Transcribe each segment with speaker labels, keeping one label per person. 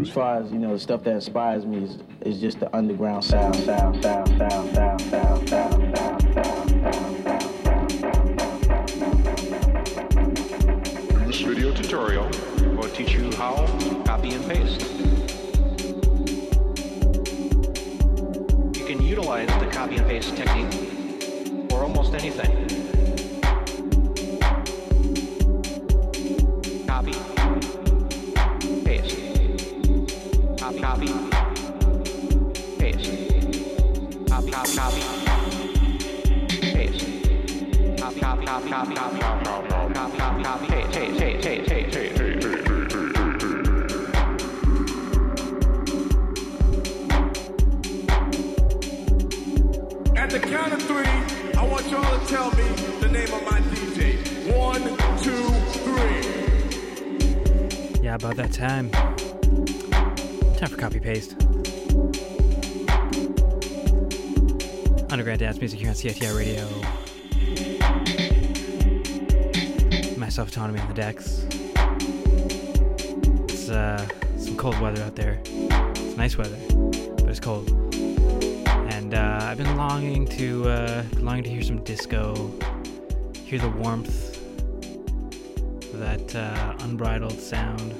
Speaker 1: As far as you know, the stuff that inspires me is, is just the underground sound, sound, sound, sound, sound, sound, sound,
Speaker 2: this video tutorial, we'll teach you how to copy and paste. You can utilize the copy and paste technique for almost anything. Copy, copy, copy, paste, copy, copy, copy, paste, copy, copy, copy, copy, copy, copy, copy, copy, copy, paste, paste, paste, paste, paste, paste, paste.
Speaker 3: At the count of three, I want y'all to tell me the name of my DJ. One, two, three.
Speaker 4: Yeah, about that time. Time for copy paste. Underground dance music here on CiTR Radio. Myself, autonomy on the decks. It's uh, some cold weather out there. It's nice weather, but it's cold. And uh, I've been longing to uh, longing to hear some disco, hear the warmth that uh, unbridled sound.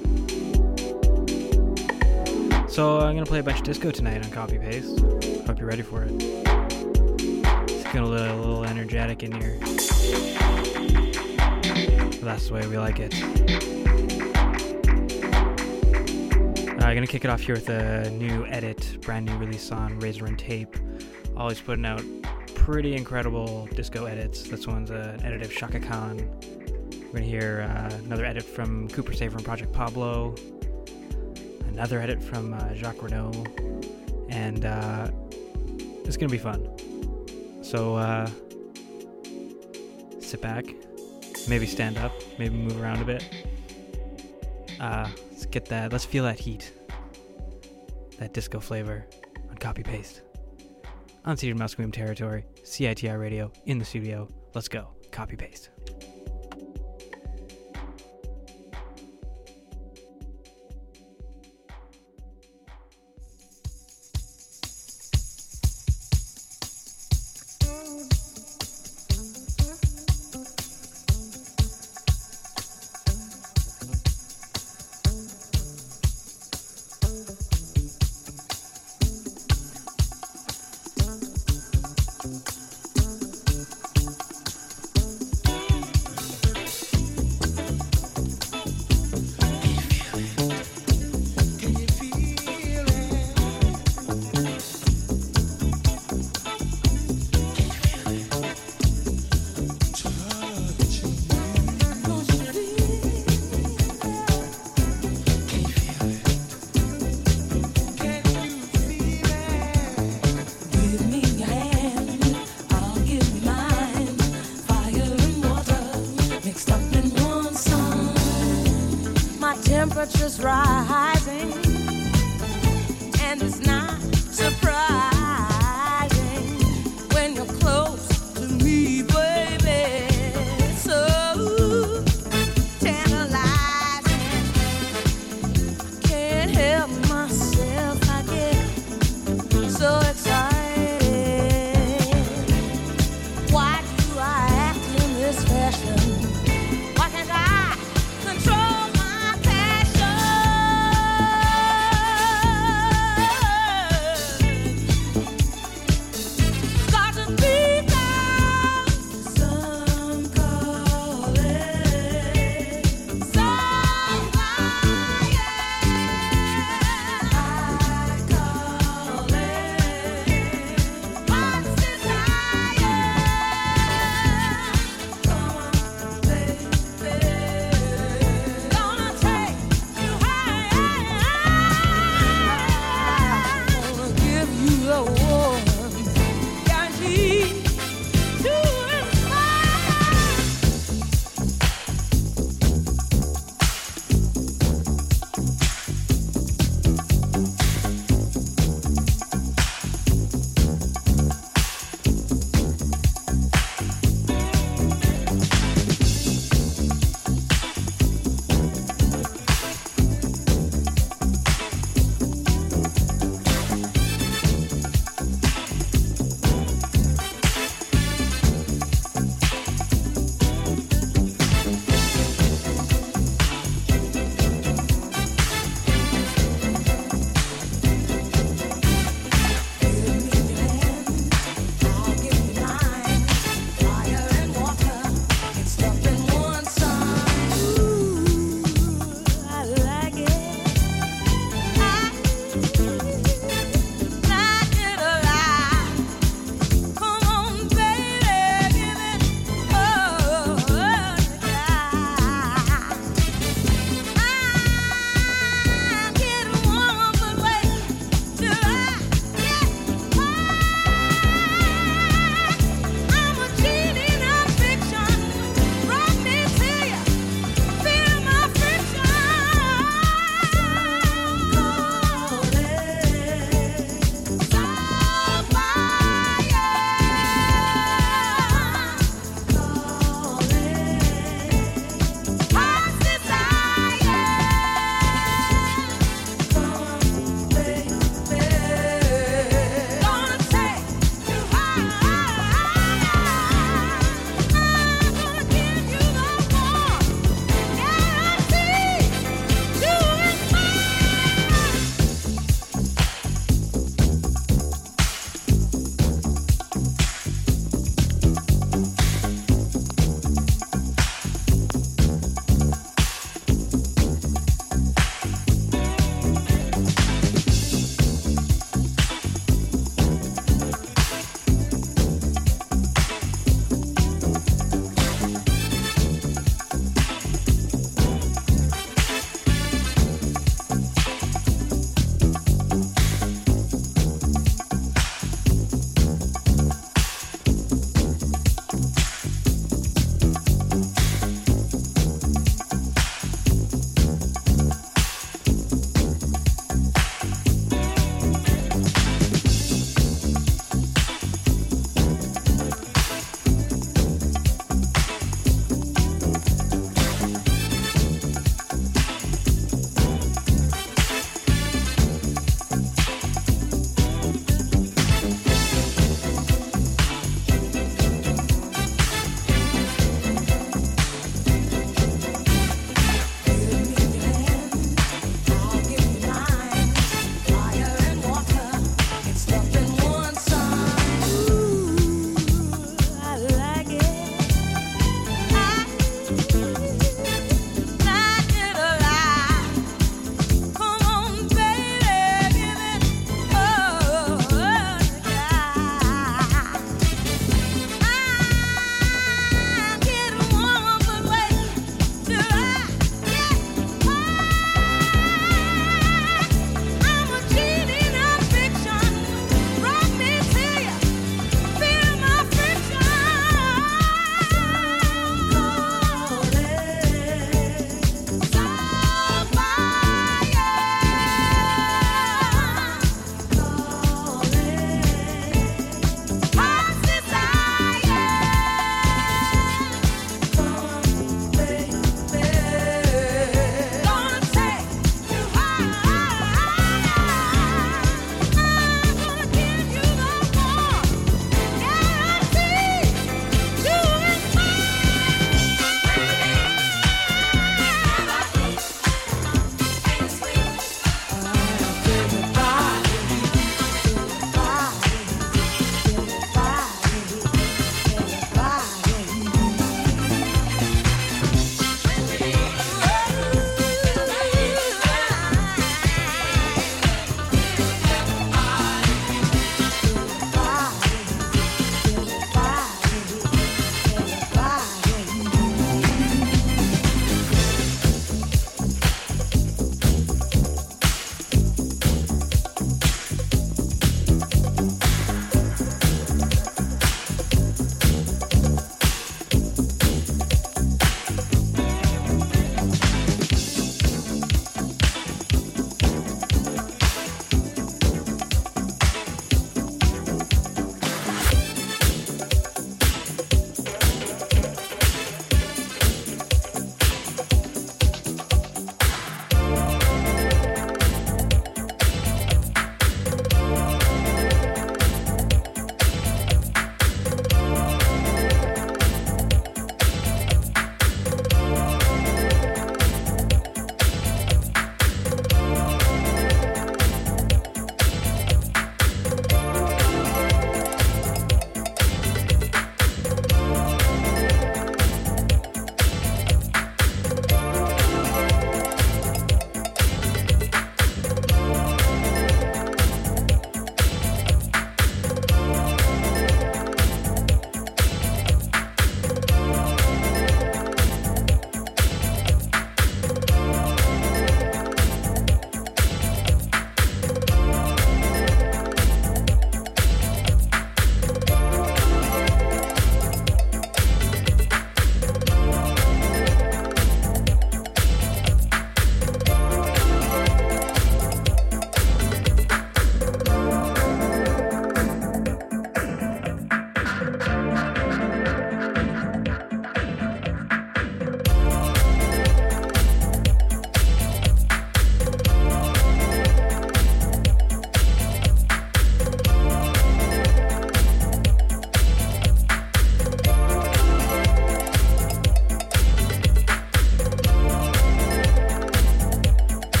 Speaker 4: So I'm gonna play a bunch of disco tonight on copy paste. Hope you're ready for it. It's getting a little, a little energetic in here. That's the way we like it. I'm gonna kick it off here with a new edit, brand new release on Razor and Tape. Always putting out pretty incredible disco edits. This one's an edit of Chaka Khan. We're gonna hear uh, another edit from Cooper Saver and Project Pablo, another edit from uh, Jacques Renault, and uh, it's gonna be fun. So uh, sit back, maybe stand up, maybe move around a bit. Uh, let's get that. Let's feel that heat, that disco flavor on copy paste. Unceded Musqueam territory, CiTR radio in the studio. Let's go. Copy paste.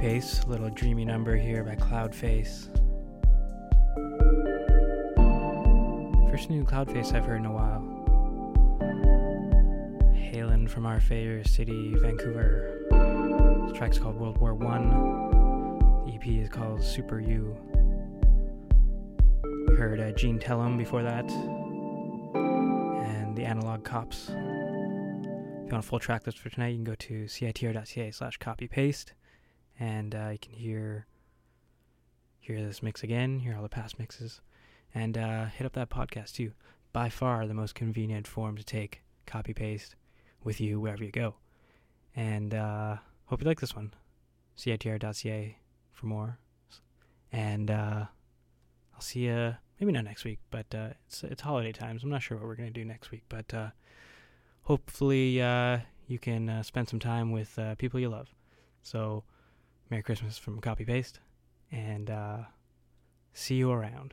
Speaker 4: A little dreamy number here by Cloudface. First new Cloudface I've heard in a while. Hailing from our favorite city, Vancouver. This track's called World War One. The EP is called Super You. We heard uh, Gene Tellum before that, and the Analog Cops. If you want a full track list for tonight, you can go to citr.ca slash copy paste, and uh, you can hear hear this mix again, hear all the past mixes, and uh, hit up that podcast too. By far the most convenient form to take copy paste with you wherever you go. And uh, hope you like this one. citr.ca for more. And uh, I'll see you maybe not next week, but uh, it's it's holiday times. I'm not sure what we're gonna do next week, but uh, hopefully uh, you can uh, spend some time with uh, people you love. So, Merry Christmas from Copy Paste, and uh, see you around.